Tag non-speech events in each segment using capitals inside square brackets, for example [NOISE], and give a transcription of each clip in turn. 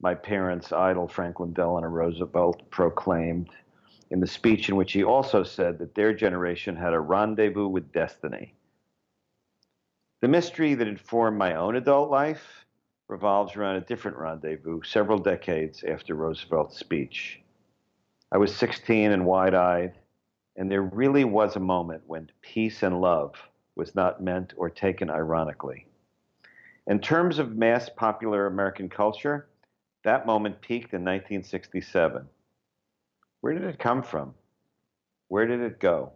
my parents' idol, Franklin Delano Roosevelt, proclaimed in the speech in which he also said that their generation had a rendezvous with destiny. The mystery that informed my own adult life revolves around a different rendezvous several decades after Roosevelt's speech. I was 16 and wide eyed, and there really was a moment when peace and love was not meant or taken ironically. In terms of mass popular American culture, that moment peaked in 1967. Where did it come from? Where did it go?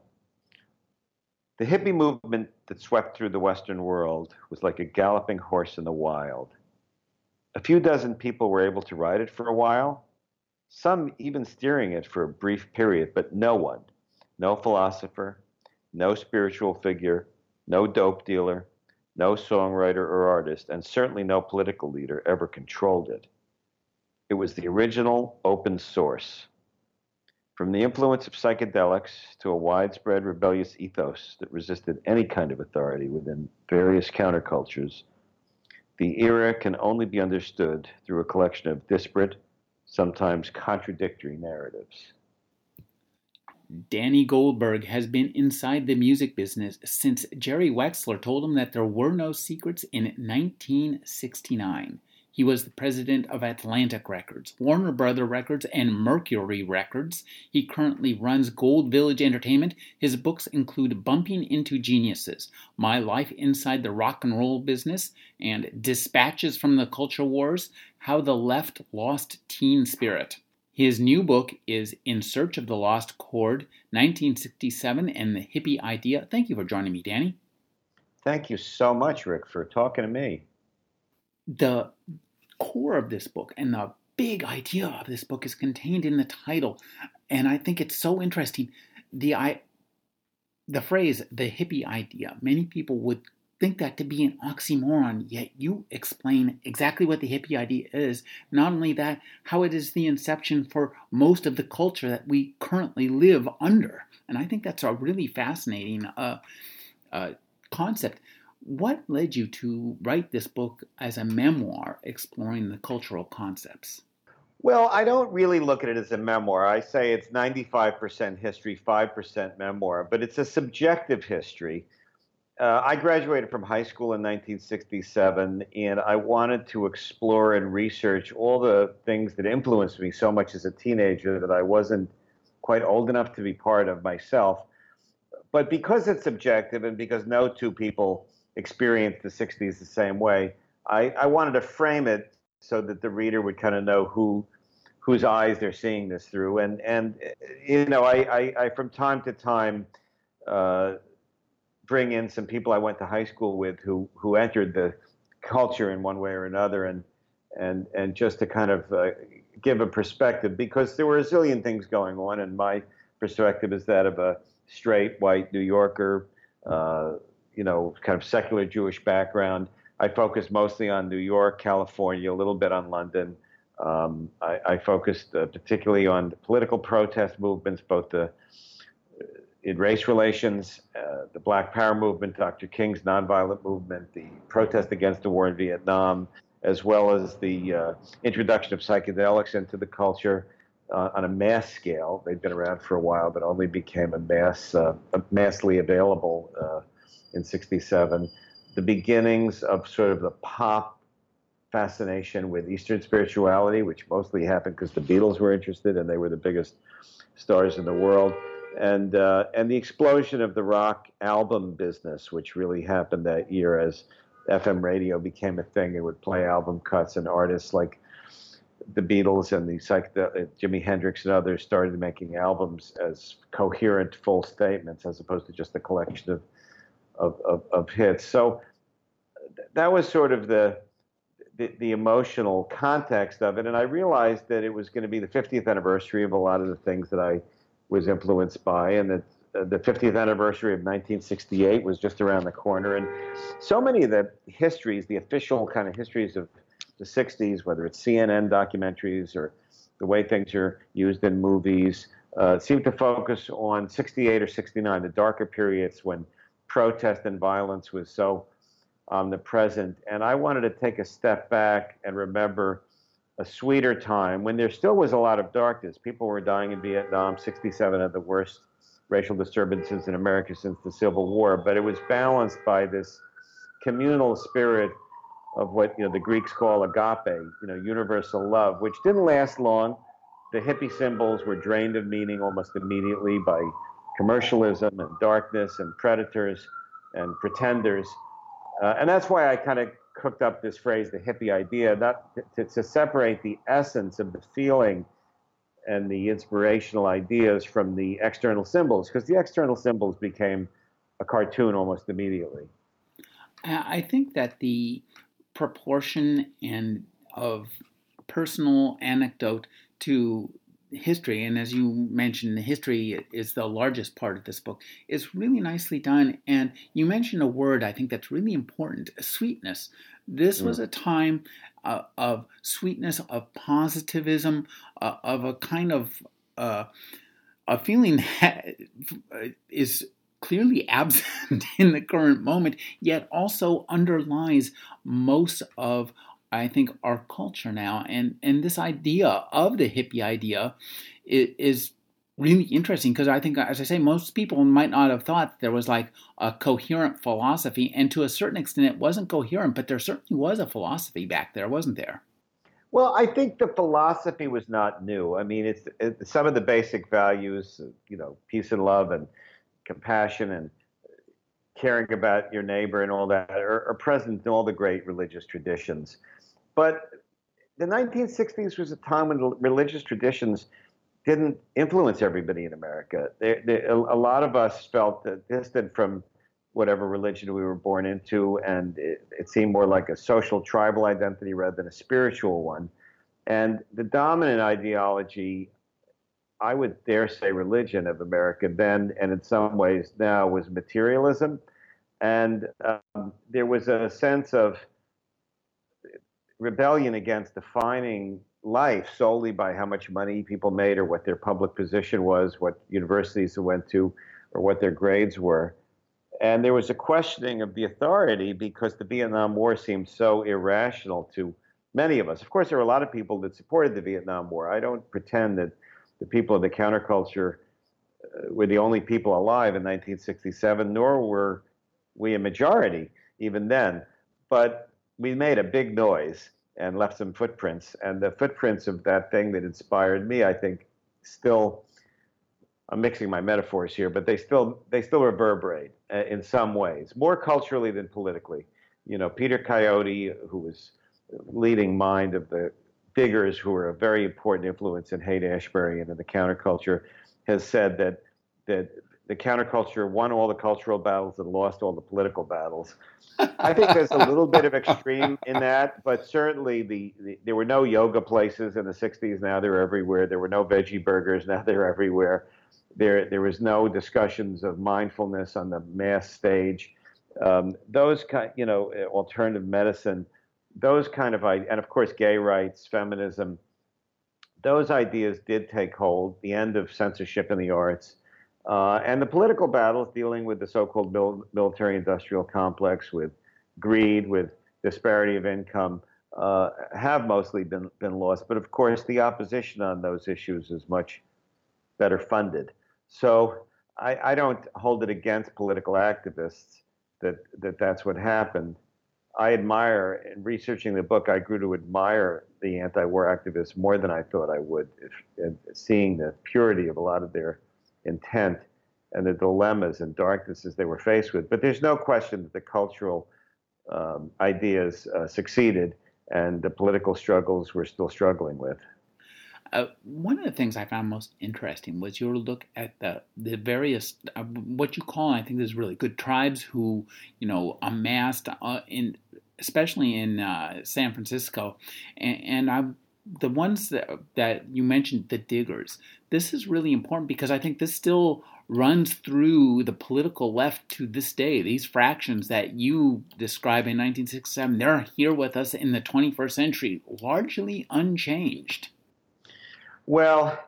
The hippie movement that swept through the Western world was like a galloping horse in the wild. A few dozen people were able to ride it for a while, some even steering it for a brief period, but no one, no philosopher, no spiritual figure, no dope dealer, no songwriter or artist, and certainly no political leader ever controlled it. It was the original open source. From the influence of psychedelics to a widespread rebellious ethos that resisted any kind of authority within various countercultures, the era can only be understood through a collection of disparate, sometimes contradictory narratives. Danny Goldberg has been inside the music business since Jerry Wexler told him that there were no secrets in 1969. He was the president of Atlantic Records, Warner Brother Records, and Mercury Records. He currently runs Gold Village Entertainment. His books include Bumping into Geniuses, My Life Inside the Rock and Roll Business, and Dispatches from the Culture Wars How the Left Lost Teen Spirit. His new book is In Search of the Lost Chord, 1967, and the Hippie Idea. Thank you for joining me, Danny. Thank you so much, Rick, for talking to me the core of this book and the big idea of this book is contained in the title. And i think it's so interesting the i the phrase the hippie idea. Many people would think that to be an oxymoron yet you explain exactly what the hippie idea is. Not only that how it is the inception for most of the culture that we currently live under. And i think that's a really fascinating uh, uh, concept what led you to write this book as a memoir exploring the cultural concepts? Well, I don't really look at it as a memoir. I say it's 95% history, 5% memoir, but it's a subjective history. Uh, I graduated from high school in 1967, and I wanted to explore and research all the things that influenced me so much as a teenager that I wasn't quite old enough to be part of myself. But because it's subjective and because no two people experienced the 60s the same way. I, I wanted to frame it so that the reader would kind of know who whose eyes they're seeing this through. And and you know, I, I, I from time to time uh, bring in some people I went to high school with who who entered the culture in one way or another, and and and just to kind of uh, give a perspective because there were a zillion things going on, and my perspective is that of a straight white New Yorker. Uh, you know, kind of secular Jewish background. I focused mostly on New York, California, a little bit on London. Um, I, I, focused uh, particularly on the political protest movements, both the uh, in race relations, uh, the Black Power movement, Dr. King's nonviolent movement, the protest against the war in Vietnam, as well as the uh, introduction of psychedelics into the culture uh, on a mass scale. They'd been around for a while, but only became a mass, uh, massively available in 67, the beginnings of sort of the pop fascination with Eastern spirituality, which mostly happened because the Beatles were interested and they were the biggest stars in the world, and uh, and the explosion of the rock album business, which really happened that year as FM radio became a thing. It would play album cuts, and artists like the Beatles and the psychedelic, Jimi Hendrix and others started making albums as coherent, full statements, as opposed to just a collection of of, of, of hits. So that was sort of the the, the emotional context of it. And I realized that it was going to be the 50th anniversary of a lot of the things that I was influenced by, and that uh, the 50th anniversary of 1968 was just around the corner. And so many of the histories, the official kind of histories of the 60s, whether it's CNN documentaries or the way things are used in movies, uh, seem to focus on 68 or 69, the darker periods when protest and violence was so omnipresent. And I wanted to take a step back and remember a sweeter time when there still was a lot of darkness. People were dying in Vietnam, 67 of the worst racial disturbances in America since the Civil War, but it was balanced by this communal spirit of what you know the Greeks call agape, you know, universal love, which didn't last long. The hippie symbols were drained of meaning almost immediately by commercialism and darkness and predators and pretenders. Uh, and that's why I kind of cooked up this phrase, the hippie idea, not to, to separate the essence of the feeling and the inspirational ideas from the external symbols, because the external symbols became a cartoon almost immediately. I think that the proportion and of personal anecdote to history, and as you mentioned, the history is the largest part of this book, is really nicely done. And you mentioned a word I think that's really important sweetness. This was a time uh, of sweetness, of positivism, uh, of a kind of uh, a feeling that is clearly [LAUGHS] absent in the current moment, yet also underlies most of I think our culture now, and and this idea of the hippie idea is, is really interesting because I think, as I say, most people might not have thought there was like a coherent philosophy, and to a certain extent, it wasn't coherent, but there certainly was a philosophy back there, wasn't there? Well, I think the philosophy was not new. I mean, it's, some of the basic values, you know, peace and love and compassion and caring about your neighbor and all that are, are present in all the great religious traditions. But the 1960s was a time when religious traditions didn't influence everybody in America. They, they, a, lot of us felt distant from whatever religion we were born into, and it, it, seemed more like a social tribal identity rather than a spiritual one. And the dominant ideology, I would dare say, religion of America then, and in some ways now, was materialism. And um, there was a sense of rebellion against defining life solely by how much money people made or what their public position was, what universities they went to, or what their grades were. And there was a questioning of the authority because the Vietnam War seemed so irrational to many of us. Of course, there were a lot of people that supported the Vietnam War. I don't pretend that the people of the counterculture uh, were the only people alive in 1967, nor were we a majority even then. But we made a big noise and left some footprints. And the footprints of that thing that inspired me, I think, still. I'm mixing my metaphors here, but they still they still reverberate uh, in some ways, more culturally than politically. You know, Peter Coyote, who was leading mind of the figures who were a very important influence in Haight Ashbury and in the counterculture, has said that that the counterculture won all the cultural battles and lost all the political battles. I think there's a little bit of extreme in that, but certainly the, the, there were no yoga places in the 60s. Now they're everywhere. There were no veggie burgers. Now they're everywhere. There there was no discussions of mindfulness on the mass stage. Um, those kind, you know, alternative medicine, those kind of and of course gay rights, feminism. Those ideas did take hold. The end of censorship in the arts uh, and the political battles dealing with the so-called mil- military-industrial complex, with greed, with disparity of income, uh, have mostly been been lost. But of course, the opposition on those issues is much better funded. So I, I don't hold it against political activists that, that that's what happened. I admire, in researching the book, I grew to admire the anti-war activists more than I thought I would, if, seeing the purity of a lot of their intent and the dilemmas and darknesses they were faced with. But there's no question that the cultural um, ideas uh, succeeded and the political struggles we're still struggling with. Uh, one of the things I found most interesting was your look at the the various uh, what you call I think this is really good tribes who you know amassed uh, in especially in uh, San Francisco, and, and the ones that that you mentioned the diggers. This is really important because I think this still runs through the political left to this day. These fractions that you describe in 1967, they're here with us in the 21st century, largely unchanged. Well,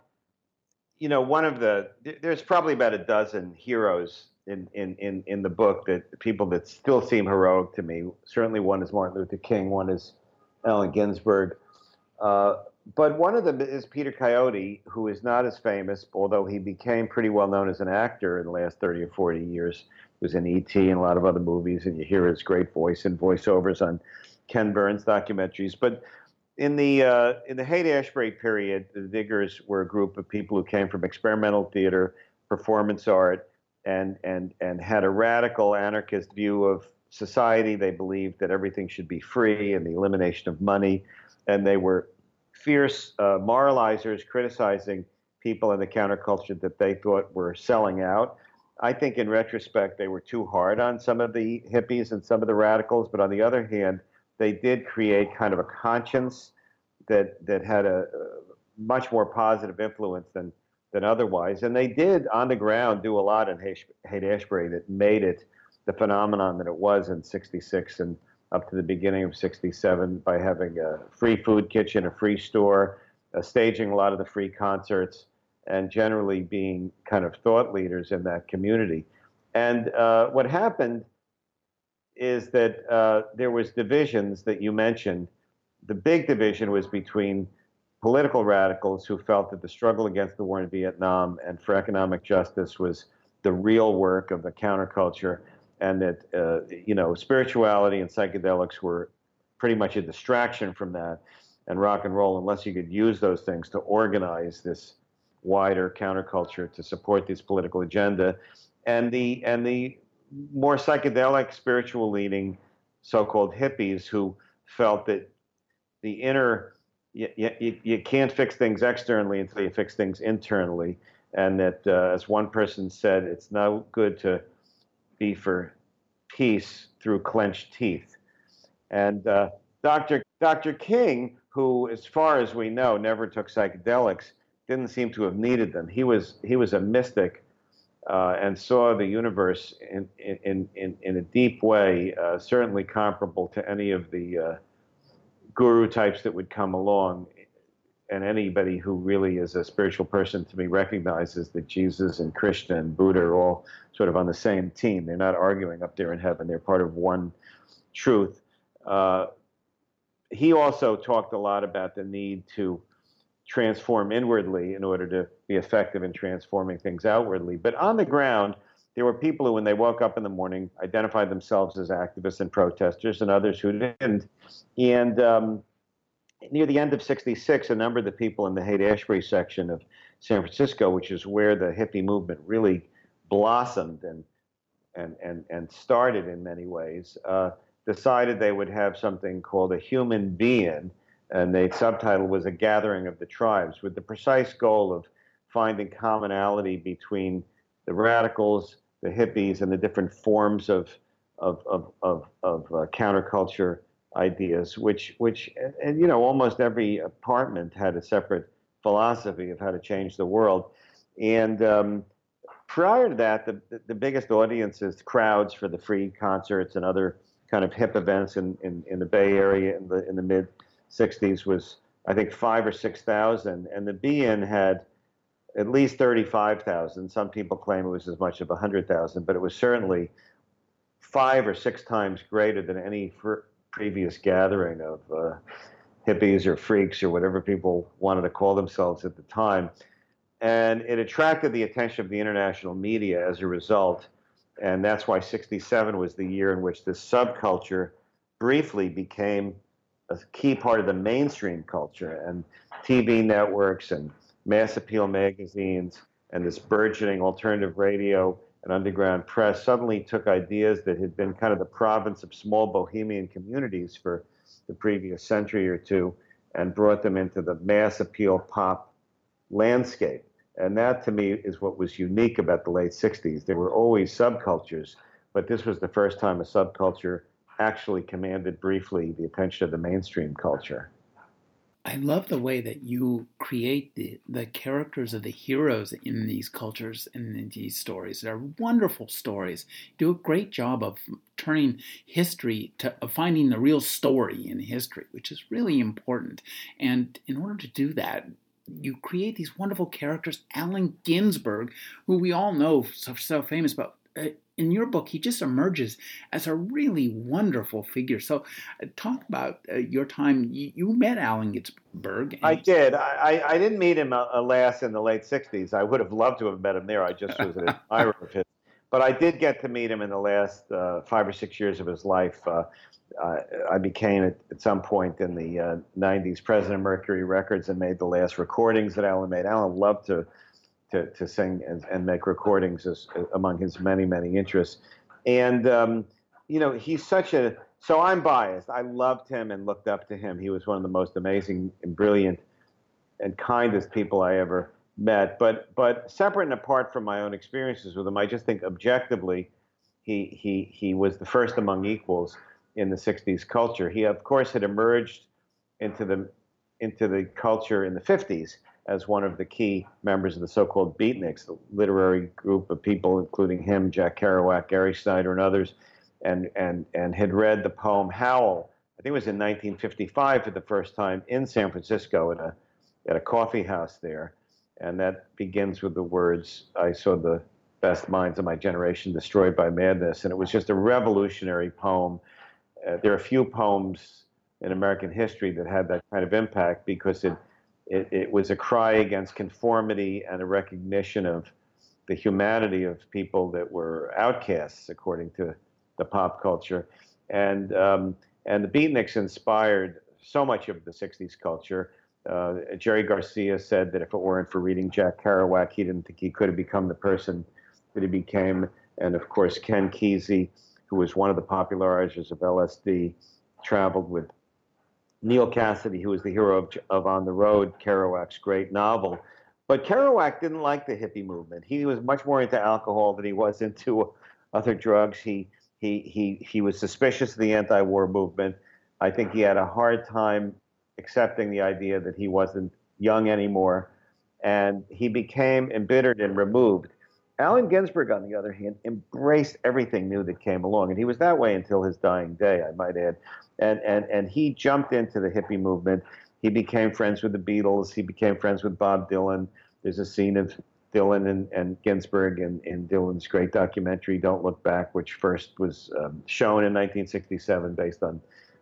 you know, one of the there's probably about a dozen heroes in in in, in the book that people that still seem heroic to me. Certainly, one is Martin Luther King. One is Allen Ginsberg. Uh, but one of them is Peter Coyote, who is not as famous, although he became pretty well known as an actor in the last 30 or 40 years. He was in E.T. and a lot of other movies, and you hear his great voice and voiceovers on Ken Burns documentaries. But in the uh, in the Haight-Ashbury period, the Diggers were a group of people who came from experimental theater, performance art, and and and had a radical anarchist view of society. They believed that everything should be free and the elimination of money, and they were fierce uh, moralizers criticizing people in the counterculture that they thought were selling out. I think in retrospect, they were too hard on some of the hippies and some of the radicals, but on the other hand, they did create kind of a conscience that, that had a, a much more positive influence than, than otherwise. And they did, on the ground, do a lot in Haight Ashbury that made it the phenomenon that it was in 66 and up to the beginning of 67 by having a free food kitchen, a free store, uh, staging a lot of the free concerts, and generally being kind of thought leaders in that community. And uh, what happened is that uh, there was divisions that you mentioned. The big division was between political radicals who felt that the struggle against the war in Vietnam and for economic justice was the real work of the counterculture and that uh, you know spirituality and psychedelics were pretty much a distraction from that, and rock and roll, unless you could use those things to organize this wider counterculture to support this political agenda, and the and the more psychedelic, spiritual leaning so-called hippies who felt that the inner you, you, you can't fix things externally until you fix things internally, and that uh, as one person said, it's no good to be for peace through clenched teeth. And uh, Dr. Dr. King, who, as far as we know, never took psychedelics, didn't seem to have needed them. He was he was a mystic uh, and saw the universe in in in, in a deep way, uh, certainly comparable to any of the uh, guru types that would come along and anybody who really is a spiritual person to me recognizes that Jesus and Krishna and Buddha are all sort of on the same team. They're not arguing up there in heaven. They're part of one truth. Uh, he also talked a lot about the need to transform inwardly in order to be effective in transforming things outwardly. But on the ground, there were people who, when they woke up in the morning, identified themselves as activists and protesters, and others who didn't. And um, near the end of 66, a number of the people in the Haight Ashbury section of San Francisco, which is where the hippie movement really blossomed and, and, and, and started in many ways, uh, decided they would have something called a Human Be-In, and the subtitle was A Gathering of the Tribes, with the precise goal of finding commonality between the radicals, the hippies, and the different forms of, of, of, of, of uh, counterculture ideas, which which and, and, you know almost every apartment had a separate philosophy of how to change the world, and um, prior to that, the the biggest audiences, crowds for the free concerts and other kind of hip events in, in, in the Bay Area in the in the mid '60s was I think five or six thousand, and the Be-In had at least 35,000. Some people claim it was as much as 100,000, but it was certainly five or six times greater than any previous gathering of uh, hippies or freaks or whatever people wanted to call themselves at the time. And it attracted the attention of the international media as a result. And that's why 67 was the year in which this subculture briefly became a key part of the mainstream culture. And TV networks and mass appeal magazines and this burgeoning alternative radio and underground press suddenly took ideas that had been kind of the province of small bohemian communities for the previous century or two and brought them into the mass appeal pop landscape. And that to me is what was unique about the late 60s. There were always subcultures, but this was the first time a subculture actually commanded briefly the attention of the mainstream culture. I love the way that you create the, the characters of the heroes in these cultures and in these stories. They're wonderful stories. You do a great job of turning history to of finding the real story in history, which is really important. And in order to do that, you create these wonderful characters. Allen Ginsberg, who we all know so, so famous, but in your book, he just emerges as a really wonderful figure. So, uh, talk about uh, your time. You, you, met Allen Ginsberg. I did. I, I, didn't meet him, uh, alas, in the late 60s. I would have loved to have met him there. I just was an [LAUGHS] admirer of his. But I did get to meet him in the last uh, five or six years of his life. Uh, I became, at, at, some point in the 90s, president of Mercury Records and made the last recordings that Allen made. Allen loved to to, to sing and, and make recordings as, among his many, many interests. And, um, you know, he's such a, so I'm biased. I loved him and looked up to him. He was one of the most amazing and brilliant and kindest people I ever met. But, but separate and apart from my own experiences with him, I just think objectively, he, he, he was the first among equals in the 60s culture. He, of course, had emerged into the, into the culture in the 50s as one of the key members of the so-called beatniks, the literary group of people, including him, Jack Kerouac, Gary Snyder, and others, and and and had read the poem Howl. I think it was in 1955 for the first time in San Francisco at a at a coffee house there, and that begins with the words, "I saw the best minds of my generation destroyed by madness," and it was just a revolutionary poem. Uh, there are few poems in American history that had that kind of impact because it it, it was a cry against conformity and a recognition of the humanity of people that were outcasts, according to the pop culture. And, um, and the beatniks inspired so much of the 60s culture. Uh, Jerry Garcia said that if it weren't for reading Jack Kerouac, he didn't think he could have become the person that he became. And of course, Ken Kesey, who was one of the popularizers of LSD, traveled with Neal Cassady, who was the hero of, of On the Road, Kerouac's great novel. But Kerouac didn't like the hippie movement. He was much more into alcohol than he was into other drugs. He he he he was suspicious of the anti-war movement. I think he had a hard time accepting the idea that he wasn't young anymore, and he became embittered and removed. Allen Ginsberg, on the other hand, embraced everything new that came along, and he was that way until his dying day, I might add and and and he jumped into the hippie movement. He became friends with the Beatles. He became friends with Bob Dylan. There's a scene of Dylan and, and Ginsberg in, in Dylan's great documentary "Don't Look Back," which first was um, shown in 1967, based on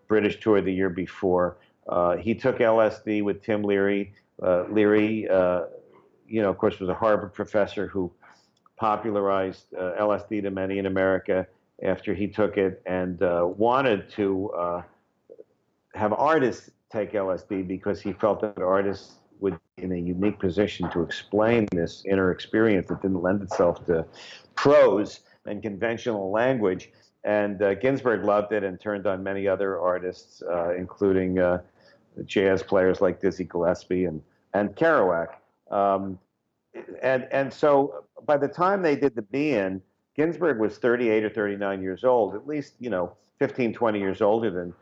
British tour the year before. Uh, he took LSD with Tim Leary. Uh, Leary, uh, you know, of course, was a Harvard professor who popularized uh, LSD to many in America after he took it and uh, wanted to uh, have artists take LSD because he felt that artists would be in a unique position to explain this inner experience that didn't lend itself to prose and conventional language. And uh, Ginsberg loved it and turned on many other artists, uh, including uh, jazz players like Dizzy Gillespie and, and Kerouac. Um, and, and so by the time they did the Be-In, Ginsberg was 38 or 39 years old, at least, you know, 15, 20 years older than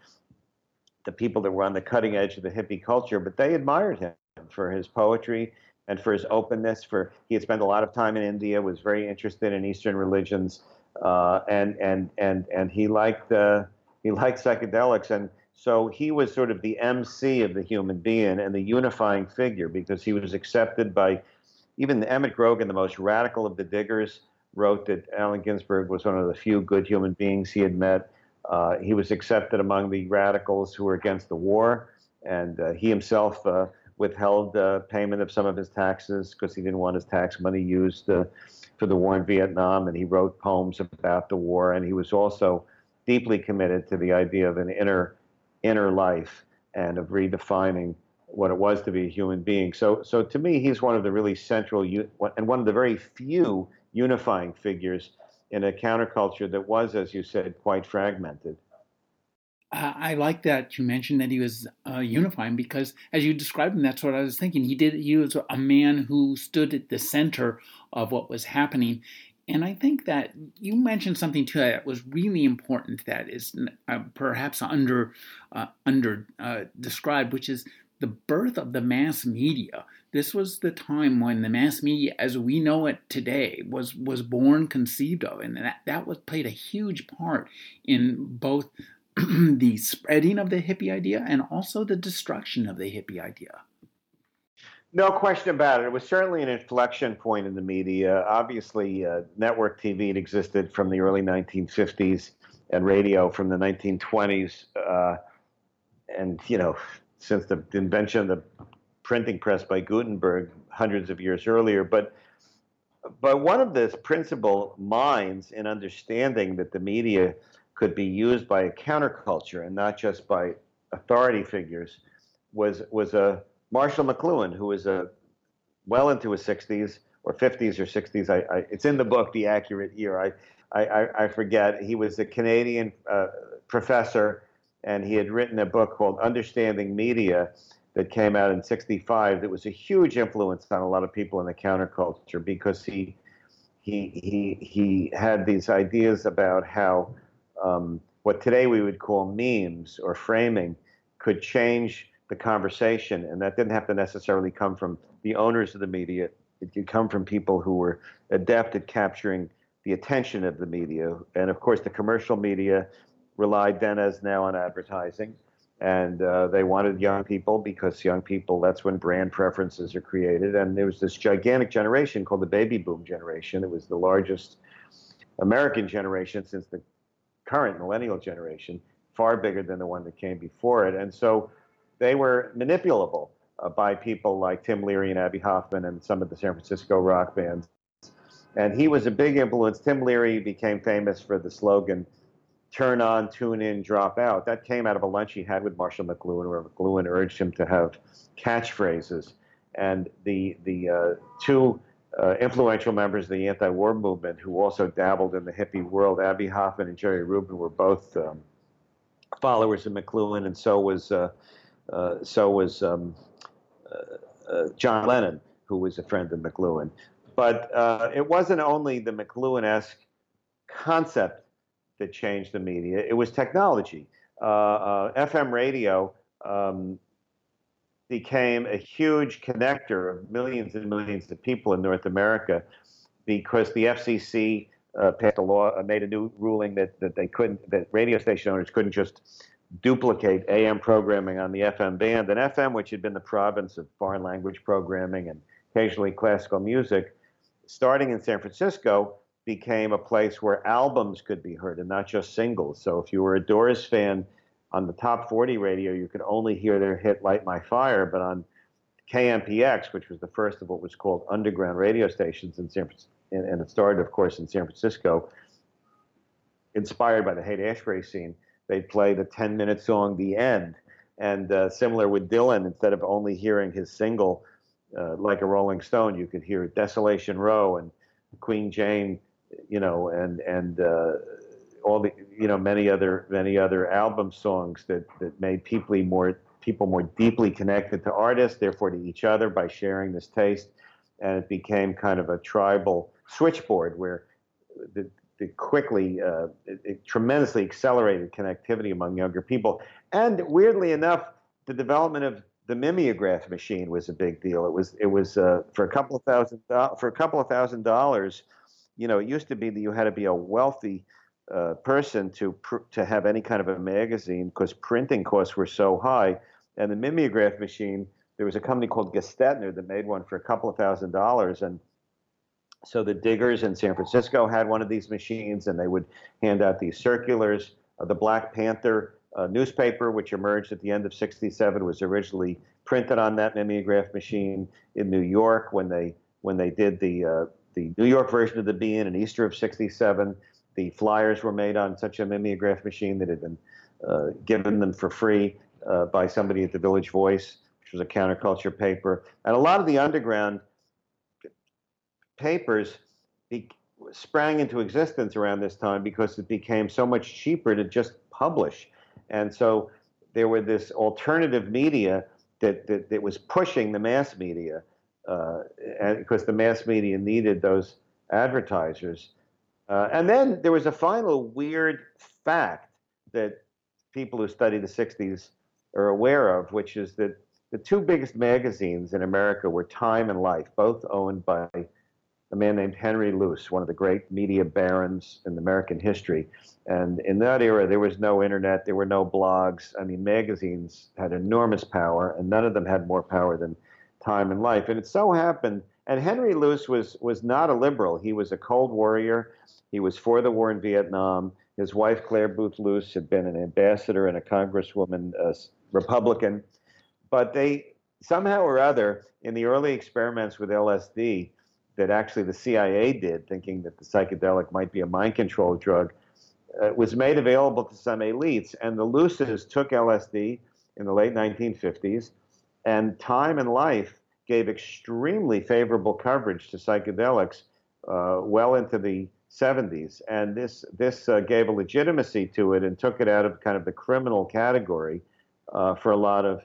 the people that were on the cutting edge of the hippie culture, but they admired him for his poetry and for his openness. For he had spent a lot of time in India, was very interested in Eastern religions, uh, and and and and he liked uh, he liked psychedelics, and so he was sort of the MC of the Human Be-In and the unifying figure because he was accepted by even Emmett Grogan, the most radical of the diggers wrote that Allen Ginsberg was one of the few good human beings he had met. Uh, he was accepted among the radicals who were against the war, and uh, he himself uh, withheld payment of some of his taxes because he didn't want his tax money used uh, for the war in Vietnam. And he wrote poems about the war, and he was also deeply committed to the idea of an inner inner life and of redefining what it was to be a human being. So, so to me, he's one of the really central and one of the very few unifying figures in a counterculture that was, as you said, quite fragmented. I like that you mentioned that he was uh, unifying because, as you described him, that's what I was thinking. He did. He was a man who stood at the center of what was happening, and I think that you mentioned something too that was really important. That is uh, perhaps under uh, under uh, described, which is the birth of the mass media. This was the time when the mass media, as we know it today, was was born, conceived of, and that that was played a huge part in both [CLEARS THROAT] the spreading of the hippie idea and also the destruction of the hippie idea. No question about it. It was certainly an inflection point in the media. Obviously, uh, network TV existed from the early 1950s and radio from the 1920s. Uh, and, you know, since the invention of the printing press by Gutenberg hundreds of years earlier. But but one of the principal minds in understanding that the media could be used by a counterculture and not just by authority figures was was a Marshall McLuhan, who was a well into his 60s or 50s or 60s. I, I, it's in the book, the accurate year. I, I, I forget. He was a Canadian uh, professor, and he had written a book called Understanding Media that came out in 65 that was a huge influence on a lot of people in the counterculture because he he he he had these ideas about how um, what today we would call memes or framing could change the conversation, and that didn't have to necessarily come from the owners of the media. It could come from people who were adept at capturing the attention of the media, and of course, the commercial media relied then as now on advertising, and uh, they wanted young people because young people that's when brand preferences are created, and there was this gigantic generation called the baby boom generation. It was the largest American generation since the current millennial generation, far bigger than the one that came before it. And so they were manipulable uh, by people like Tim Leary and Abbie Hoffman and some of the San Francisco rock bands. And he was a big influence. Tim Leary became famous for the slogan, turn on, tune in, drop out. That came out of a lunch he had with Marshall McLuhan, where McLuhan urged him to have catchphrases. And the, the uh, two uh, influential members of the anti-war movement who also dabbled in the hippie world. Abbie Hoffman and Jerry Rubin were both um, followers of McLuhan, and so was uh, uh, so was um, uh, uh, John Lennon, who was a friend of McLuhan. But it wasn't only the McLuhan-esque concept that changed the media; it was technology. FM radio. Um, became a huge connector of millions and millions of people in North America because the FCC uh, passed a law, uh, made a new ruling that, that they couldn't, that radio station owners couldn't just duplicate AM programming on the FM band. And FM, which had been the province of foreign language programming and occasionally classical music, starting in San Francisco, became a place where albums could be heard and not just singles. So if you were a Doors fan, on the top 40 radio, you could only hear their hit Light My Fire, but on KMPX, which was the first of what was called underground radio stations in San Francisco, and it started, of course, in San Francisco, inspired by the Haight-Ashbury scene, they'd play the 10 minute song, The End. And uh, similar with Dylan, instead of only hearing his single, uh, like a Rolling Stone, you could hear Desolation Row and Queen Jane, you know, and, and, uh, all the you know many other many other album songs that that made people more people more deeply connected to artists, therefore to each other by sharing this taste, and it became kind of a tribal switchboard where the, the quickly uh, it, it tremendously accelerated connectivity among younger people, and weirdly enough, the development of the mimeograph machine was a big deal. It was it was uh, for a couple of thousand for a couple of thousand dollars. You know, it used to be that you had to be a wealthy uh, person to pr- to have any kind of a magazine because printing costs were so high. And the mimeograph machine, there was a company called Gestetner that made one for a couple of thousand dollars, and so the diggers in San Francisco had one of these machines, and they would hand out these circulars. Uh, the Black Panther uh, newspaper, which emerged at the end of '67, was originally printed on that mimeograph machine in New York when they when they did the uh, the New York version of the Be-In Easter of '67 the flyers were made on such a mimeograph machine that had been uh, given them for free uh, by somebody at the Village Voice, which was a counterculture paper. And a lot of the underground papers be- sprang into existence around this time because it became so much cheaper to just publish. And so there were this alternative media that, that, that was pushing the mass media uh, because the mass media needed those advertisers. Uh, and then there was a final weird fact that people who study the 60s are aware of, which is that the two biggest magazines in America were Time and Life, both owned by a man named Henry Luce, one of the great media barons in American history. And in that era, there was no internet, there were no blogs. I mean, magazines had enormous power, and none of them had more power than Time in Life. And it so happened, and Henry Luce was was not a liberal. He was a Cold Warrior. He was for the war in Vietnam. His wife Clare Boothe Luce had been an ambassador and a congresswoman, a Republican. But they somehow or other, in the early experiments with LSD, that actually the CIA did, thinking that the psychedelic might be a mind control drug, uh, was made available to some elites. And the Luces took LSD in the late 1950s, and Time and Life gave extremely favorable coverage to psychedelics uh, well into the 70s. And this, this uh, gave a legitimacy to it and took it out of kind of the criminal category uh, for a lot of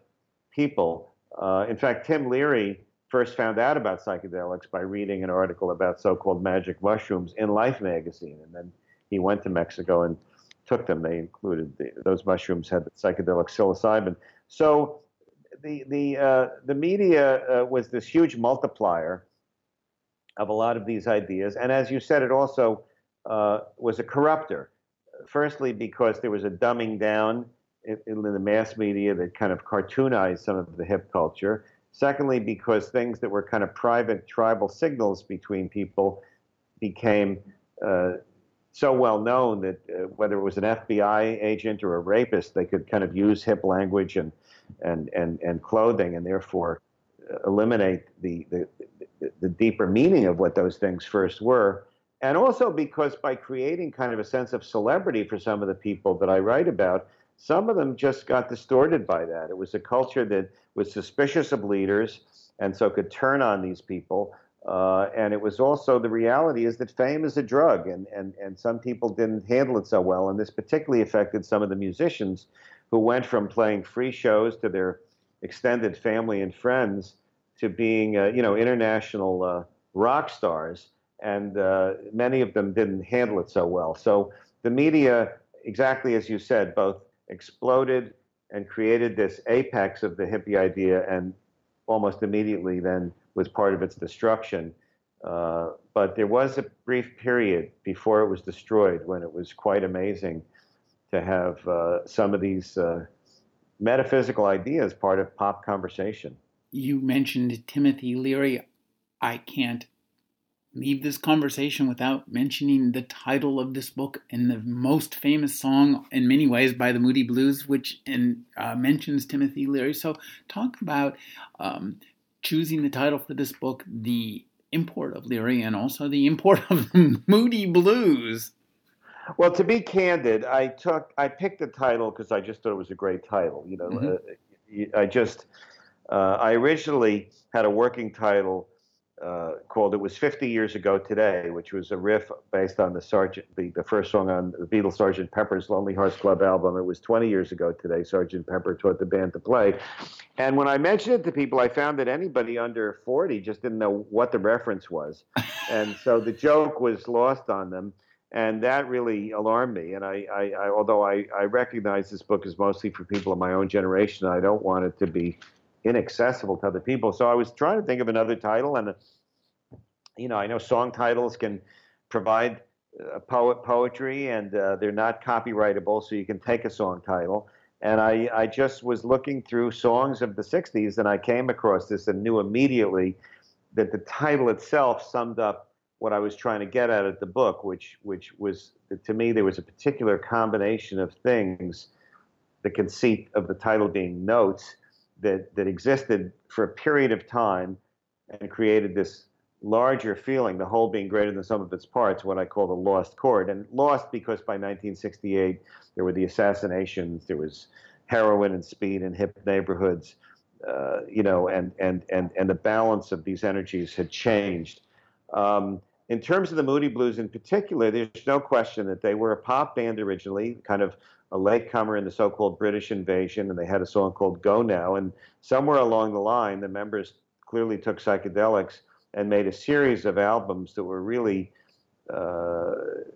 people. Uh, in fact, Tim Leary first found out about psychedelics by reading an article about so-called magic mushrooms in Life magazine, and then he went to Mexico and took them. They included the, those mushrooms had the psychedelic psilocybin. So the the uh, the media uh, was this huge multiplier of a lot of these ideas, and as you said, it also uh, was a corrupter. Firstly, because there was a dumbing down in, in the mass media that kind of cartoonized some of the hip culture Secondly, because things that were kind of private tribal signals between people became uh, so well known that uh, whether it was an FBI agent or a rapist, they could kind of use hip language and and and, and clothing, and therefore uh, eliminate the, the the deeper meaning of what those things first were. And also because by creating kind of a sense of celebrity for some of the people that I write about, some of them just got distorted by that. It was a culture that was suspicious of leaders and so could turn on these people. Uh, and it was also the reality is that fame is a drug, and, and, and some people didn't handle it so well. And this particularly affected some of the musicians who went from playing free shows to their extended family and friends to being, uh, you know, international uh, rock stars. And uh, many of them didn't handle it so well. So the media, exactly as you said, both exploded and created this apex of the hippie idea and almost immediately then was part of its destruction. Uh, but there was a brief period before it was destroyed when it was quite amazing to have uh, some of these uh, metaphysical ideas part of pop conversation. You mentioned Timothy Leary. I can't leave this conversation without mentioning the title of this book and the most famous song in many ways by the Moody Blues, which uh, mentions Timothy Leary. So, talk about um, choosing the title for this book, the import of Leary, and also the import of the [LAUGHS] Moody Blues. Well, to be candid, I took I picked the title because I just thought it was a great title. You know, mm-hmm. uh, I just uh, I originally had a working title uh, called "It Was 50 Years Ago Today," which was a riff based on the Sergeant, the, the first song on the Beatles' Sergeant Pepper's Lonely Hearts Club album. It was 20 years ago today. Sergeant Pepper taught the band to play, and when I mentioned it to people, I found that anybody under 40 just didn't know what the reference was, and so the joke was lost on them. And that really alarmed me. And I, I, I although I, I recognize this book is mostly for people of my own generation, I don't want it to be inaccessible to other people. So I was trying to think of another title, and you know, I know song titles can provide uh, poet poetry, and uh, they're not copyrightable, so you can take a song title. And I, I just was looking through songs of the '60s, and I came across this and knew immediately that the title itself summed up what I was trying to get at at the book, which which was to me there was a particular combination of things, the conceit of the title being notes that, that existed for a period of time and created this larger feeling, the whole being greater than some of its parts, what I call the lost chord. And lost because by 1968 there were the assassinations, there was heroin and speed in hip neighborhoods, uh, you know, and, and, and, and the balance of these energies had changed. Um, in terms of the Moody Blues in particular, there's no question that they were a pop band originally, kind of a latecomer in the so-called British invasion, and they had a song called "Go Now." And somewhere along the line, the members clearly took psychedelics and made a series of albums that were really uh,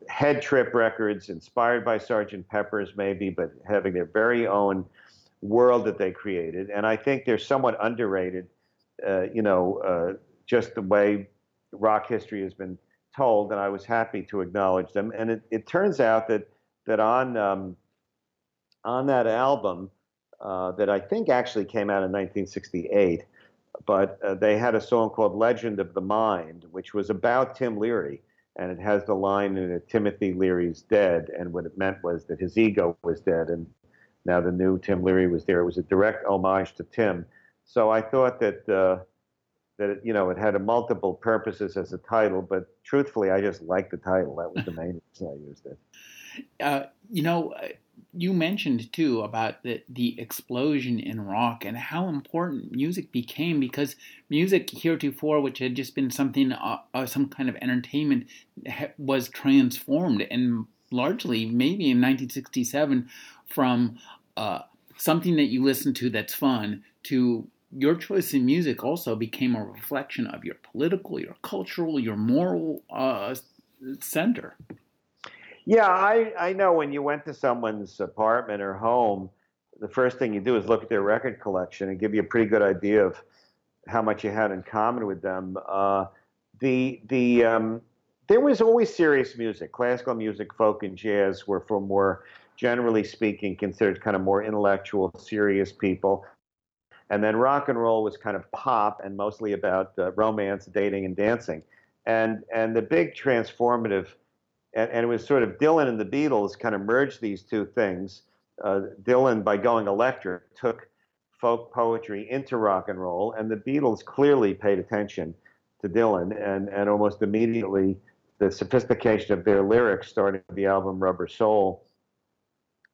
head trip records, inspired by Sgt. Pepper's, maybe, but having their very own world that they created. And I think they're somewhat underrated. Uh, you know, uh, just the way rock history has been told, and I was happy to acknowledge them. And it, it turns out that that on um, on that album uh, that I think actually came out in 1968, but uh, they had a song called "Legend of the Mind," which was about Tim Leary, and it has the line in it, "Timothy Leary's dead," and what it meant was that his ego was dead, and now the new Tim Leary was there. It was a direct homage to Tim. So I thought that uh, that it, you know it had a multiple purposes as a title, but truthfully, I just liked the title. That was the main [LAUGHS] reason I used it. Uh, you know, uh, you mentioned too about the the explosion in rock and how important music became because music heretofore, which had just been something, uh, uh, some kind of entertainment, was transformed and largely maybe in 1967 from uh, something that you listen to that's fun to your choice in music also became a reflection of your political, your cultural, your moral uh, center. Yeah, I, I know when you went to someone's apartment or home, the first thing you do is look at their record collection and give you a pretty good idea of how much you had in common with them. Uh, the the um, there was always serious music, classical music, folk, and jazz were for more generally speaking considered kind of more intellectual, serious people. And then rock and roll was kind of pop and mostly about uh, romance, dating, and dancing. And and the big transformative, and, and, it was sort of Dylan and the Beatles kind of merged these two things. Uh, Dylan, by going electric, took folk poetry into rock and roll, and the Beatles clearly paid attention to Dylan, and and almost immediately the sophistication of their lyrics, starting the album Rubber Soul,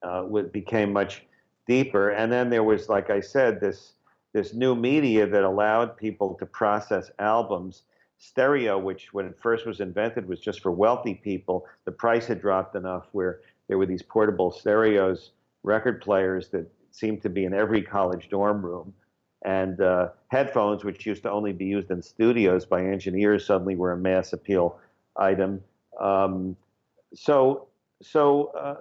uh, became much deeper. And then there was, like I said, this this new media that allowed people to process albums. Stereo, which when it first was invented was just for wealthy people, the price had dropped enough where there were these portable stereos, record players that seemed to be in every college dorm room, and uh, headphones, which used to only be used in studios by engineers, suddenly were a mass appeal item. Um, so, so uh,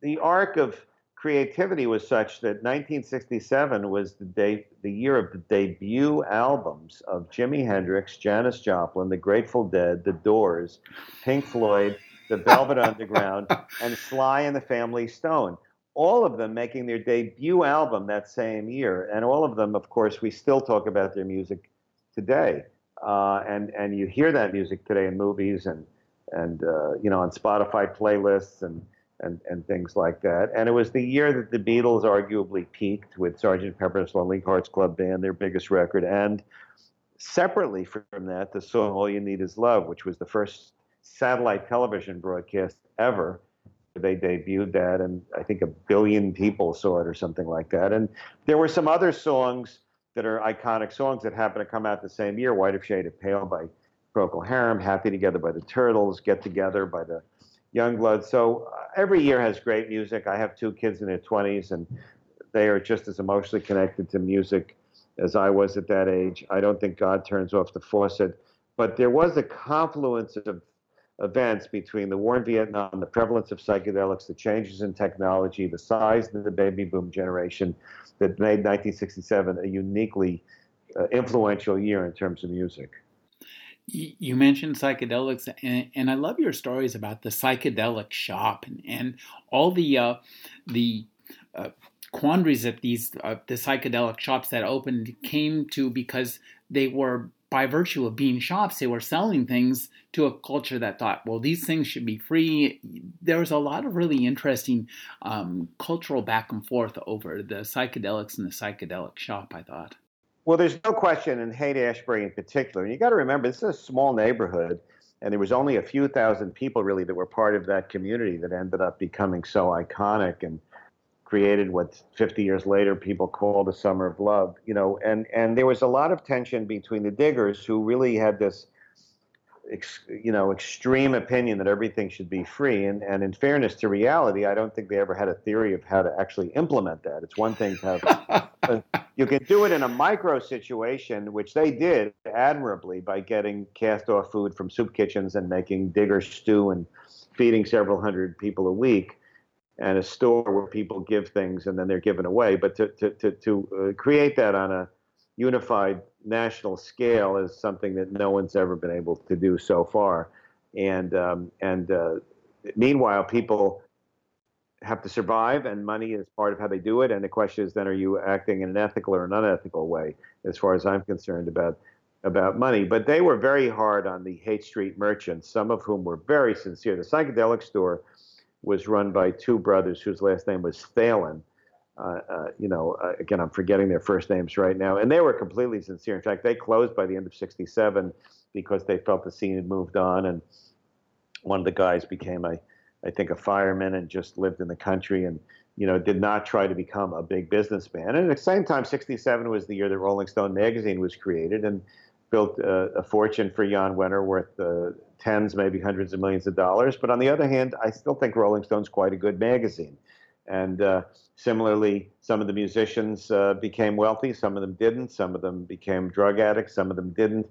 the arc of creativity was such that 1967 was the day, the year of the debut albums of Jimi Hendrix, Janis Joplin, The Grateful Dead, The Doors, Pink Floyd, The Velvet [LAUGHS] Underground, and Sly and the Family Stone. All of them making their debut album that same year, and all of them, of course, we still talk about their music today. Uh, and and you hear that music today in movies and and uh, you know on Spotify playlists and and, and things like that. And it was the year that the Beatles arguably peaked with Sgt. Pepper's Lonely Hearts Club Band, their biggest record, and separately from that, the song "All You Need Is Love," which was the first satellite television broadcast ever. They debuted that, and I think a billion people saw it, or something like that. And there were some other songs that are iconic songs that happened to come out the same year: "Whiter Shade of Pale" by Procol Harum, "Happy Together" by the Turtles, "Get Together" by the Youngblood. So uh, every year has great music. I have two kids in their 20s, and they are just as emotionally connected to music as I was at that age. I don't think God turns off the faucet, but there was a confluence of events between the war in Vietnam, the prevalence of psychedelics, the changes in technology, the size of the baby boom generation that made 1967 a uniquely uh, influential year in terms of music. You mentioned psychedelics, and, and, I love your stories about the psychedelic shop and, and all the uh, the uh, quandaries that these uh, the psychedelic shops that opened came to because they were by virtue of being shops, they were selling things to a culture that thought, well, these things should be free. There was a lot of really interesting um, cultural back and forth over the psychedelics and the psychedelic shop. I thought. Well, there's no question in Haight Ashbury in particular. And you got to remember, this is a small neighborhood, and there was only a few thousand people really that were part of that community that ended up becoming so iconic and created what 50 years later people call the summer of love. You know, and and there was a lot of tension between the diggers who really had this ex, you know, extreme opinion that everything should be free. And, and in fairness to reality, I don't think they ever had a theory of how to actually implement that. It's one thing to have, [LAUGHS] you can do it in a micro situation, which they did admirably by getting cast off food from soup kitchens and making digger stew and feeding several hundred people a week and a store where people give things and then they're given away. But to, to, to, to uh, create that on a unified national scale is something that no one's ever been able to do so far. And um, and uh, meanwhile, people have to survive, and money is part of how they do it. And the question is, then, are you acting in an ethical or an unethical way? As far as I'm concerned about about money, but they were very hard on the Haight Street merchants, some of whom were very sincere. The psychedelic store was run by two brothers whose last name was Thelin, uh, uh, you know, uh, again, I'm forgetting their first names right now, and they were completely sincere. In fact, they closed by the end of '67 because they felt the scene had moved on, and one of the guys became a, I think, a fireman and just lived in the country and you know did not try to become a big businessman. And at the same time, '67 was the year that Rolling Stone magazine was created and built uh, a fortune for Jan Wenner worth tens, maybe hundreds of millions of dollars. But on the other hand, I still think Rolling Stone's quite a good magazine. And uh, similarly, some of the musicians uh, became wealthy, some of them didn't. Some of them became drug addicts, some of them didn't.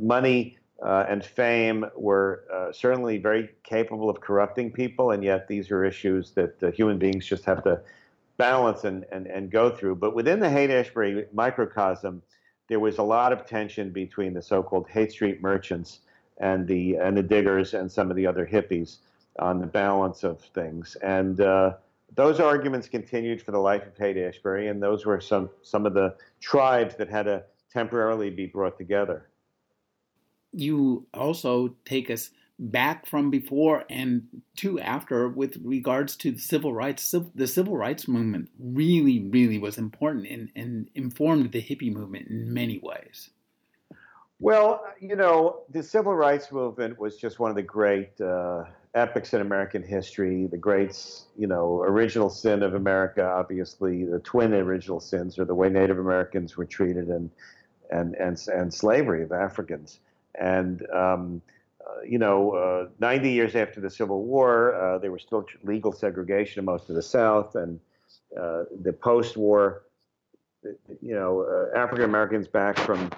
Money uh, and fame were uh, certainly very capable of corrupting people, and yet these are issues that uh, human beings just have to balance and, and, and go through. But within the Haight Ashbury microcosm, there was a lot of tension between the so-called Haight Street merchants and the and the diggers and some of the other hippies on the balance of things. And uh, those arguments continued for the life of Haight Ashbury, and those were some some of the tribes that had to temporarily be brought together. You also take us back from before and to after with regards to the civil rights. The civil rights movement really, really was important and, and informed the hippie movement in many ways. Well, you know, the civil rights movement was just one of the great. Uh, epics in American history, the greats, you know, original sin of America, obviously the twin original sins are the way Native Americans were treated and and and, and slavery of Africans. And um, uh, you know, uh, 90 years after the Civil War, uh, there was still legal segregation in most of the South, and uh, the post-war, you know, uh, African Americans back from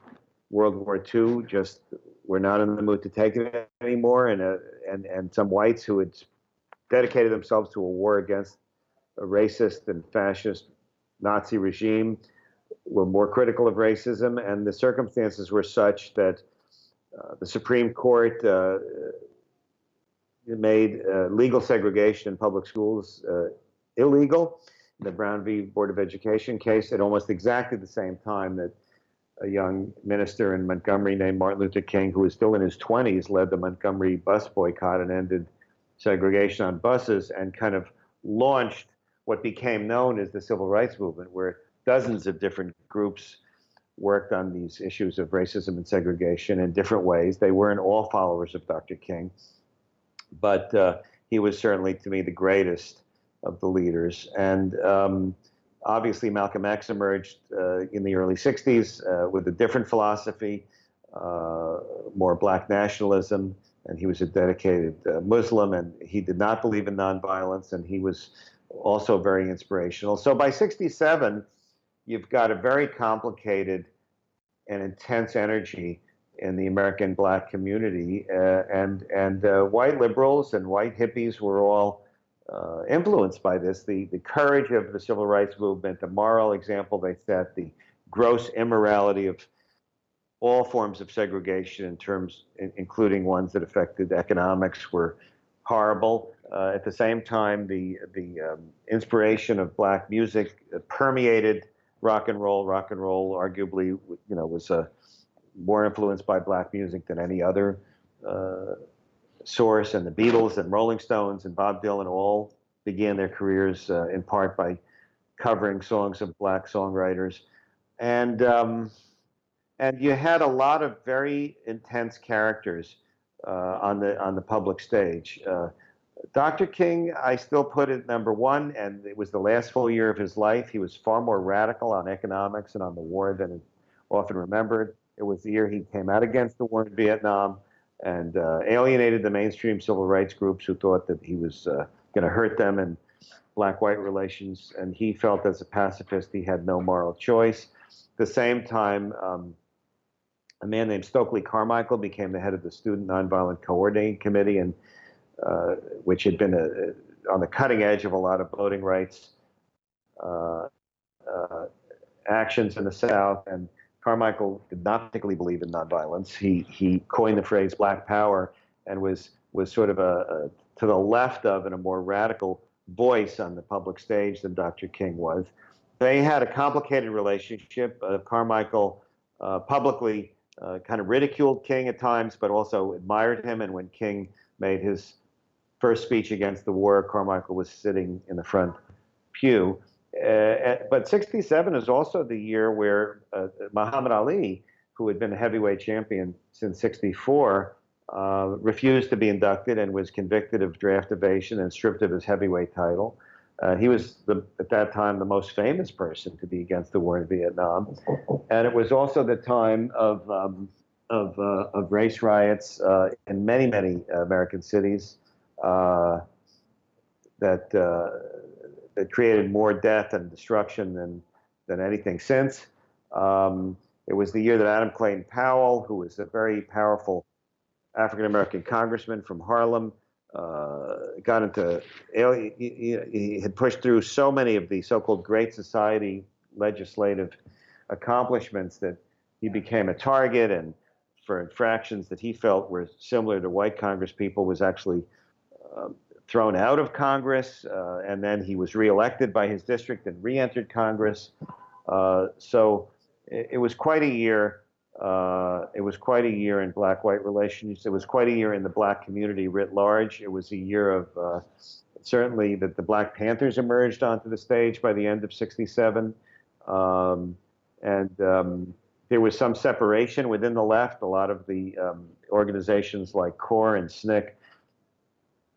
World War II just were not in the mood to take it anymore, and uh, and and some whites who had dedicated themselves to a war against a racist and fascist Nazi regime were more critical of racism, and the circumstances were such that uh, the Supreme Court uh, made uh, legal segregation in public schools uh, illegal. The Brown v. Board of Education case at almost exactly the same time that a young minister in Montgomery named Martin Luther King, who was still in his 20s, led the Montgomery bus boycott and ended segregation on buses and kind of launched what became known as the civil rights movement, where dozens of different groups worked on these issues of racism and segregation in different ways. They weren't all followers of Dr. King, but uh, he was certainly, to me, the greatest of the leaders. And um, obviously, Malcolm X emerged uh, in the early 60s uh, with a different philosophy, uh, more black nationalism, and he was a dedicated uh, Muslim, and he did not believe in nonviolence, and he was also very inspirational. So by 67, you've got a very complicated and intense energy in the American black community, uh, and and uh, white liberals and white hippies were all uh, influenced by this. The, the courage of the civil rights movement, the moral example they set, the gross immorality of all forms of segregation, in terms, in, including ones that affected economics, were horrible. Uh, at the same time, the the um, inspiration of black music permeated rock and roll. Rock and roll, arguably, you know, was uh, more influenced by black music than any other uh, source, and the Beatles and Rolling Stones and Bob Dylan all began their careers uh, in part by covering songs of black songwriters, and um, and you had a lot of very intense characters uh, on the on the public stage. Uh, Dr. King, I still put it number one, and it was the last full year of his life. He was far more radical on economics and on the war than is often remembered. It was the year he came out against the war in Vietnam and uh, alienated the mainstream civil rights groups who thought that he was uh, going to hurt them and black-white relations. And he felt, as a pacifist, he had no moral choice. At the same time, um, a man named Stokely Carmichael became the head of the Student Nonviolent Coordinating Committee, and uh, which had been a, on the cutting edge of a lot of voting rights uh, uh, actions in the South. And Carmichael did not particularly believe in nonviolence. He he coined the phrase "Black Power" and was was sort of a, a to the left of and a more radical voice on the public stage than Dr. King was. They had a complicated relationship. Uh, Carmichael uh, publicly uh, kind of ridiculed King at times, but also admired him. And when King made his first speech against the war, Carmichael was sitting in the front pew. Uh, but 67 is also the year where uh, Muhammad Ali, who had been a heavyweight champion since 64, uh, refused to be inducted and was convicted of draft evasion and stripped of his heavyweight title. Uh, he was the, at that time the most famous person to be against the war in Vietnam, and it was also the time of um, of, uh, of, race riots in many many American cities that that created more death and destruction than than anything since. Um, it was the year that Adam Clayton Powell, who was a very powerful African American congressman from Harlem, uh, got into he, he, he, had pushed through so many of the so-called Great Society legislative accomplishments that he became a target and for infractions that he felt were similar to white congresspeople was actually um, thrown out of Congress, uh, and then he was reelected by his district and re-entered Congress. Uh, so it, it, was quite a year. Uh, it was quite a year in black-white relations. It was quite a year in the black community writ large. It was a year of uh, certainly that the Black Panthers emerged onto the stage by the end of '67, um, and um, there was some separation within the left. A lot of the um, organizations like CORE and SNCC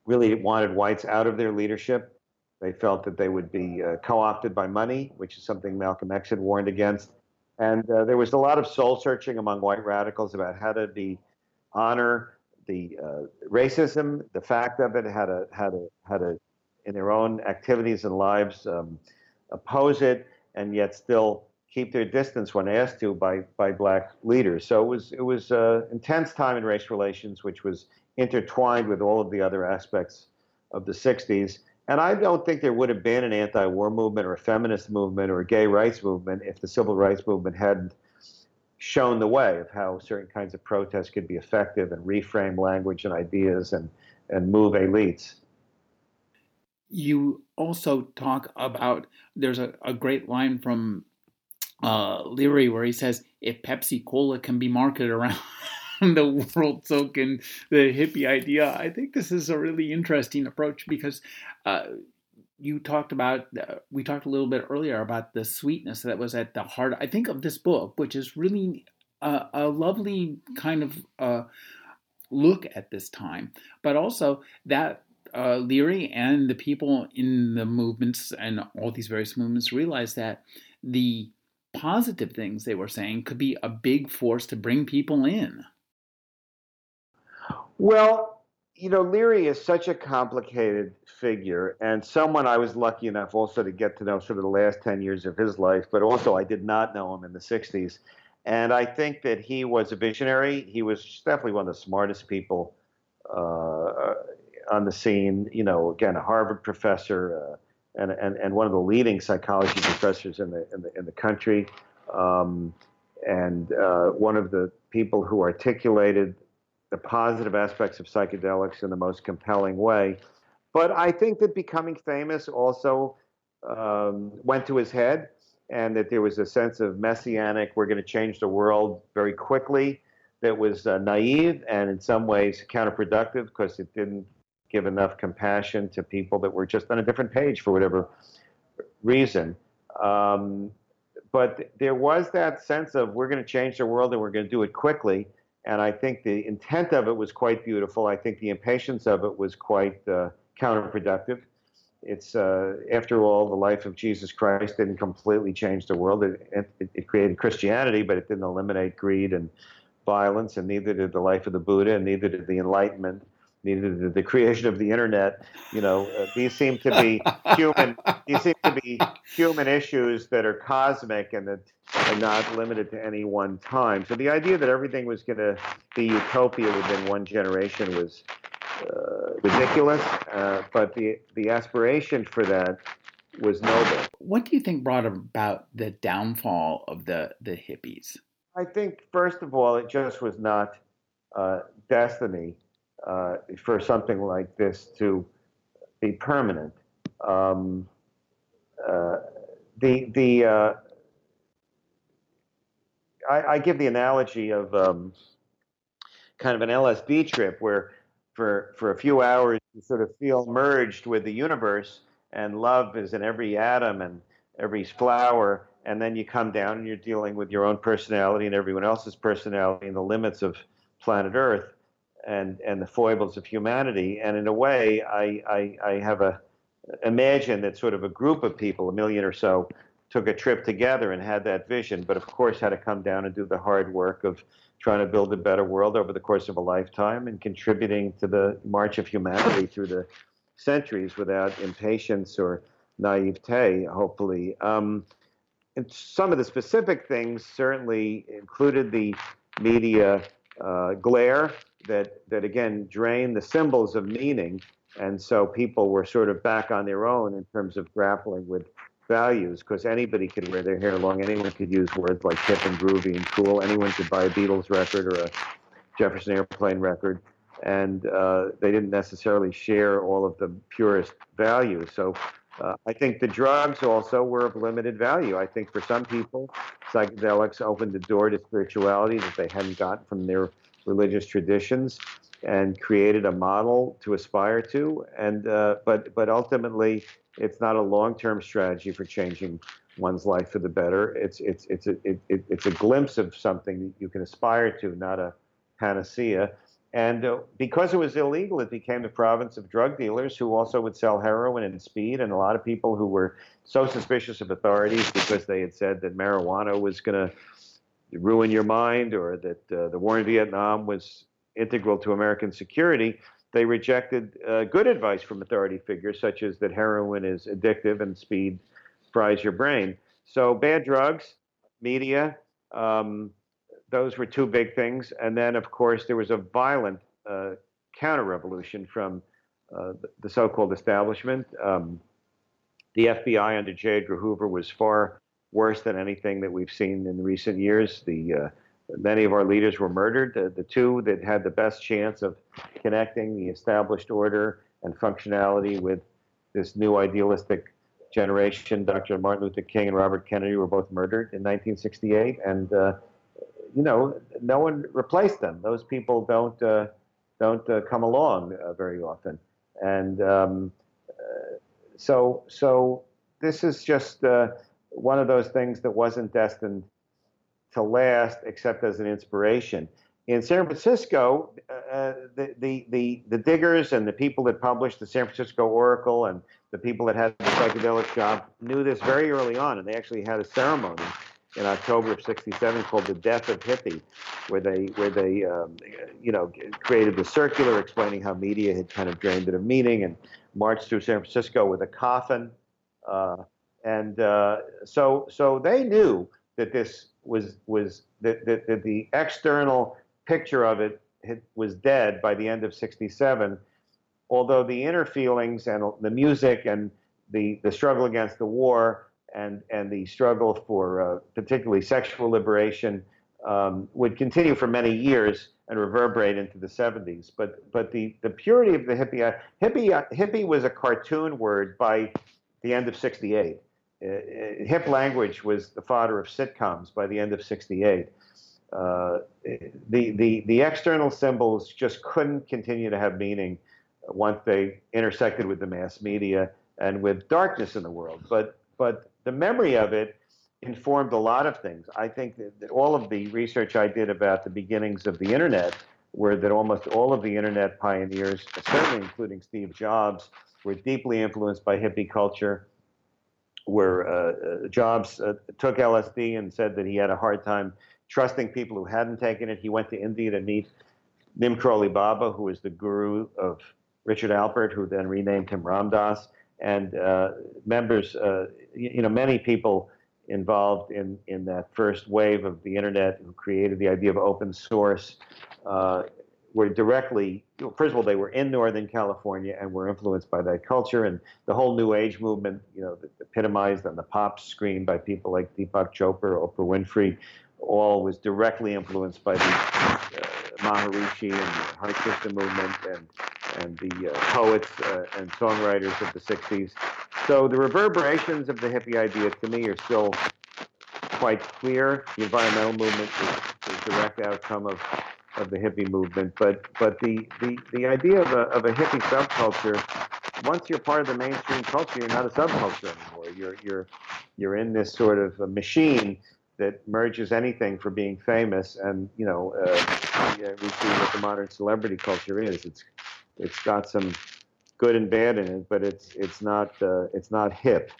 really wanted whites out of their leadership. They felt that they would be uh, co opted by money, which is something Malcolm X had warned against. And uh, there was a lot of soul searching among white radicals about how to be honor the uh, racism, the fact of it, how to how to how to in their own activities and lives um, oppose it, and yet still keep their distance when asked to by by black leaders. So it was it was an intense time in race relations, which was intertwined with all of the other aspects of the 60s. And I don't think there would have been an anti war movement or a feminist movement or a gay rights movement if the civil rights movement hadn't shown the way of how certain kinds of protests could be effective and reframe language and ideas and, and move elites. You also talk about there's a, a great line from uh, Leary where he says, if Pepsi Cola can be marketed around [LAUGHS] [LAUGHS] the world so can the hippie idea. I think this is a really interesting approach because uh, you talked about, uh, we talked a little bit earlier about the sweetness that was at the heart, I think, of this book, which is really a, a lovely kind of uh, look at this time, but also that uh, Leary and the people in the movements and all these various movements realized that the positive things they were saying could be a big force to bring people in. Well, you know, Leary is such a complicated figure and someone I was lucky enough also to get to know sort of the last 10 years of his life, but also I did not know him in the 60s. And I think that he was a visionary. He was definitely one of the smartest people uh, on the scene. You know, again, a Harvard professor uh, and, and, and one of the leading psychology professors in the, in the, in the country. Um, and uh, one of the people who articulated the positive aspects of psychedelics in the most compelling way. But I think that becoming famous also um, went to his head, and that there was a sense of messianic, we're going to change the world very quickly, that was uh, naive and in some ways counterproductive because it didn't give enough compassion to people that were just on a different page for whatever reason. Um, but there was that sense of we're going to change the world and we're going to do it quickly. And I think the intent of it was quite beautiful. I think the impatience of it was quite uh, counterproductive. It's, uh, after all, the life of Jesus Christ didn't completely change the world. It, it, it, created Christianity, but it didn't eliminate greed and violence, and neither did the life of the Buddha, and neither did the Enlightenment, neither did the creation of the internet. You know, uh, these seem to be human. These seem to be human issues that are cosmic and that are not limited to any one time. So the idea that everything was going to be utopia within one generation was uh, ridiculous. Uh, but the the aspiration for that was noble. What do you think brought about the downfall of the the hippies? I think first of all, it just was not uh, destiny uh, for something like this to be permanent. Um, uh, the the uh, I, I, give the analogy of um, kind of an LSD trip where for for a few hours you sort of feel merged with the universe and love is in every atom and every flower and then you come down and you're dealing with your own personality and everyone else's personality and the limits of planet earth and and the foibles of humanity. And in a way, I I, I have a imagine that sort of a group of people, a million or so, took a trip together and had that vision, but of course had to come down and do the hard work of trying to build a better world over the course of a lifetime and contributing to the march of humanity through the centuries without impatience or naivete, hopefully. Um, and some of the specific things certainly included the media uh, glare that that again drain the symbols of meaning, and so people were sort of back on their own in terms of grappling with values because anybody could wear their hair long, anyone could use words like hip and groovy and cool, anyone could buy a Beatles record or a Jefferson Airplane record, and uh, they didn't necessarily share all of the purest values. So. Uh, I think the drugs also were of limited value. I think for some people, psychedelics opened the door to spirituality that they hadn't gotten from their religious traditions and created a model to aspire to. And uh, but but ultimately, it's not a long-term strategy for changing one's life for the better. It's it's it's a it, it, it's a glimpse of something that you can aspire to, not a panacea. And uh, because it was illegal, it became the province of drug dealers who also would sell heroin and speed. And a lot of people who were so suspicious of authorities because they had said that marijuana was going to ruin your mind or that uh, the war in Vietnam was integral to American security, they rejected uh, good advice from authority figures, such as that heroin is addictive and speed fries your brain. So, bad drugs, media, um, those were two big things. And then, of course, there was a violent uh, counter revolution from uh, the so called establishment. Um, the FBI under J. Edgar Hoover was far worse than anything that we've seen in recent years. The uh, many of our leaders were murdered. The, the, two that had the best chance of connecting the established order and functionality with this new idealistic generation, Dr. Martin Luther King and Robert Kennedy, were both murdered in 1968, and uh, you know no one replaced them. Those people don't uh, don't uh, come along uh, very often, and um, uh, so so this is just one of those things that wasn't destined to last except as an inspiration. In San Francisco, uh, uh, the, the, the, the, diggers and the people that published the San Francisco Oracle and the people that had the psychedelic job knew this very early on, and they actually had a ceremony in October of '67 called the Death of Hippie, where they where they um, you know created the circular explaining how media had kind of drained it of meaning and marched through San Francisco with a coffin. Uh, and uh, so so they knew that this was was that, that, that the external picture of it had, was dead by the end of 67 although the inner feelings and the music and the, the struggle against the war and, and the struggle for uh, particularly sexual liberation um, would continue for many years and reverberate into the 70s. But, but the, the purity of the hippie, uh, hippie, uh, hippie was a cartoon word by the end of 68. Uh, hip language was the fodder of sitcoms by the end of 68. Uh, the, the, the external symbols just couldn't continue to have meaning once they intersected with the mass media and with darkness in the world. But, but the memory of it informed a lot of things. I think that all of the research I did about the beginnings of the internet were that almost all of the internet pioneers, certainly including Steve Jobs, were deeply influenced by hippie culture where uh, uh, Jobs uh, took LSD and said that he had a hard time trusting people who hadn't taken it. He went to India to meet Nim Baba, who was the guru of Richard Alpert, who then renamed him Ram Dass, and uh, members, uh, you, you know, many people involved in, in that first wave of the internet who created the idea of open source uh, were directly, first of all, they were in Northern California and were influenced by that culture. And the whole New Age movement, you know, epitomized on the pop screen by people like Deepak Chopra, Oprah Winfrey, all was directly influenced by the uh, Maharishi and the Hare Krishna movement and and the uh, poets uh, and songwriters of the 60s. So the reverberations of the hippie idea to me are still quite clear. The environmental movement is a direct outcome of of the hippie movement. But but the the, the idea of a, of a hippie subculture, once you're part of the mainstream culture, you're not a subculture anymore. You're you're you're in this sort of a machine that merges anything for being famous. And you know, uh, we see what the modern celebrity culture is. It's it's got some good and bad in it, but it's it's not uh, it's not hip.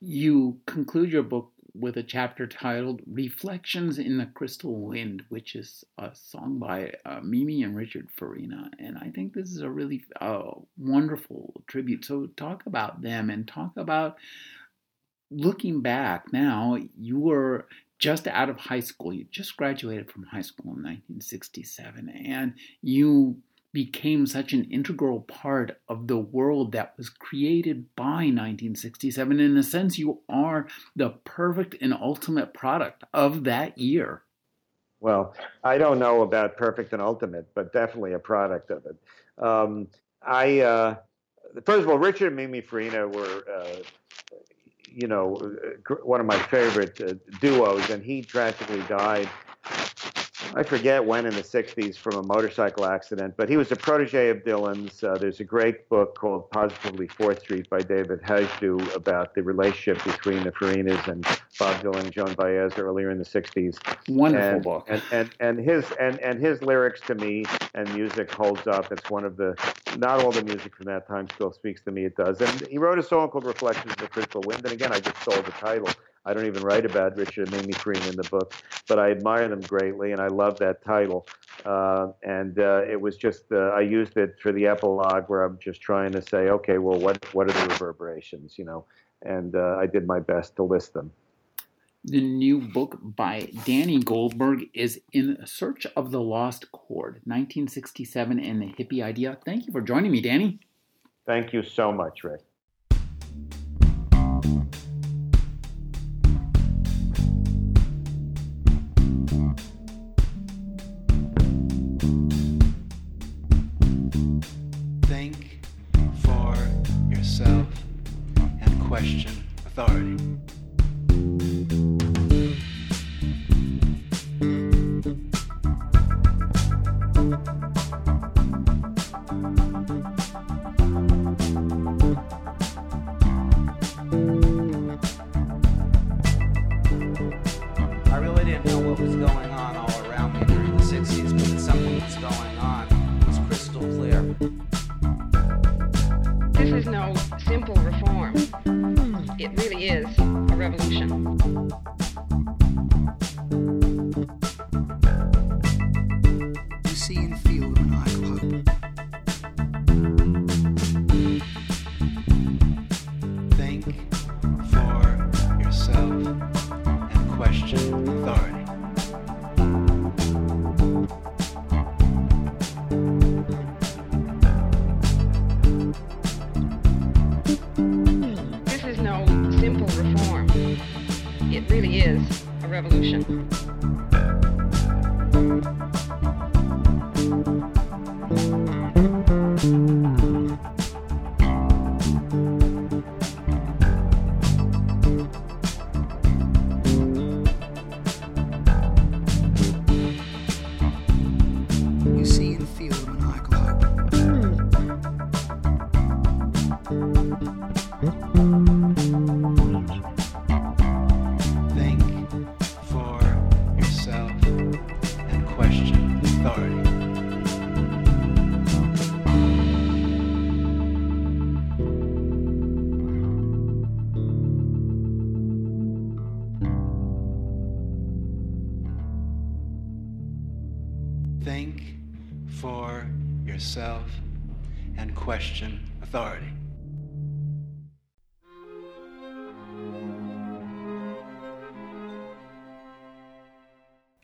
You conclude your book with a chapter titled Reflections in the Crystal Wind, which is a song by uh, Mimi and Richard Farina. And I think this is a really uh, wonderful tribute. So, talk about them and talk about looking back now. You were just out of high school, you just graduated from high school in 1967, and you became such an integral part of the world that was created by 1967. In a sense, you are the perfect and ultimate product of that year. Well, I don't know about perfect and ultimate, but definitely a product of it. Um, I uh, first of all, Richard and Mimi Farina were, uh, you know, one of my favorite uh, duos, and he tragically died I forget when in the 60s from a motorcycle accident, but he was a protege of Dylan's. Uh, there's a great book called Positively 4th Street by David Hajdu about the relationship between the Farinas and Bob Dylan and Joan Baez earlier in the 60s. Wonderful and, book. And, and, and, his, and, and his lyrics to me and music holds up. It's one of the, not all the music from that time still speaks to me, it does. And he wrote a song called Reflections of the Crystal Wind. And again, I just stole the title. I don't even write about Richard and Mimi Farina in the book, but I admire them greatly, and I love that title. Uh, and uh, it was just uh, I used it for the epilogue where I'm just trying to say, okay, well, what what are the reverberations, you know? And uh, I did my best to list them. The new book by Danny Goldberg is In Search of the Lost Chord, 1967 and the Hippie Idea. Thank you for joining me, Danny. Thank you so much, Rick.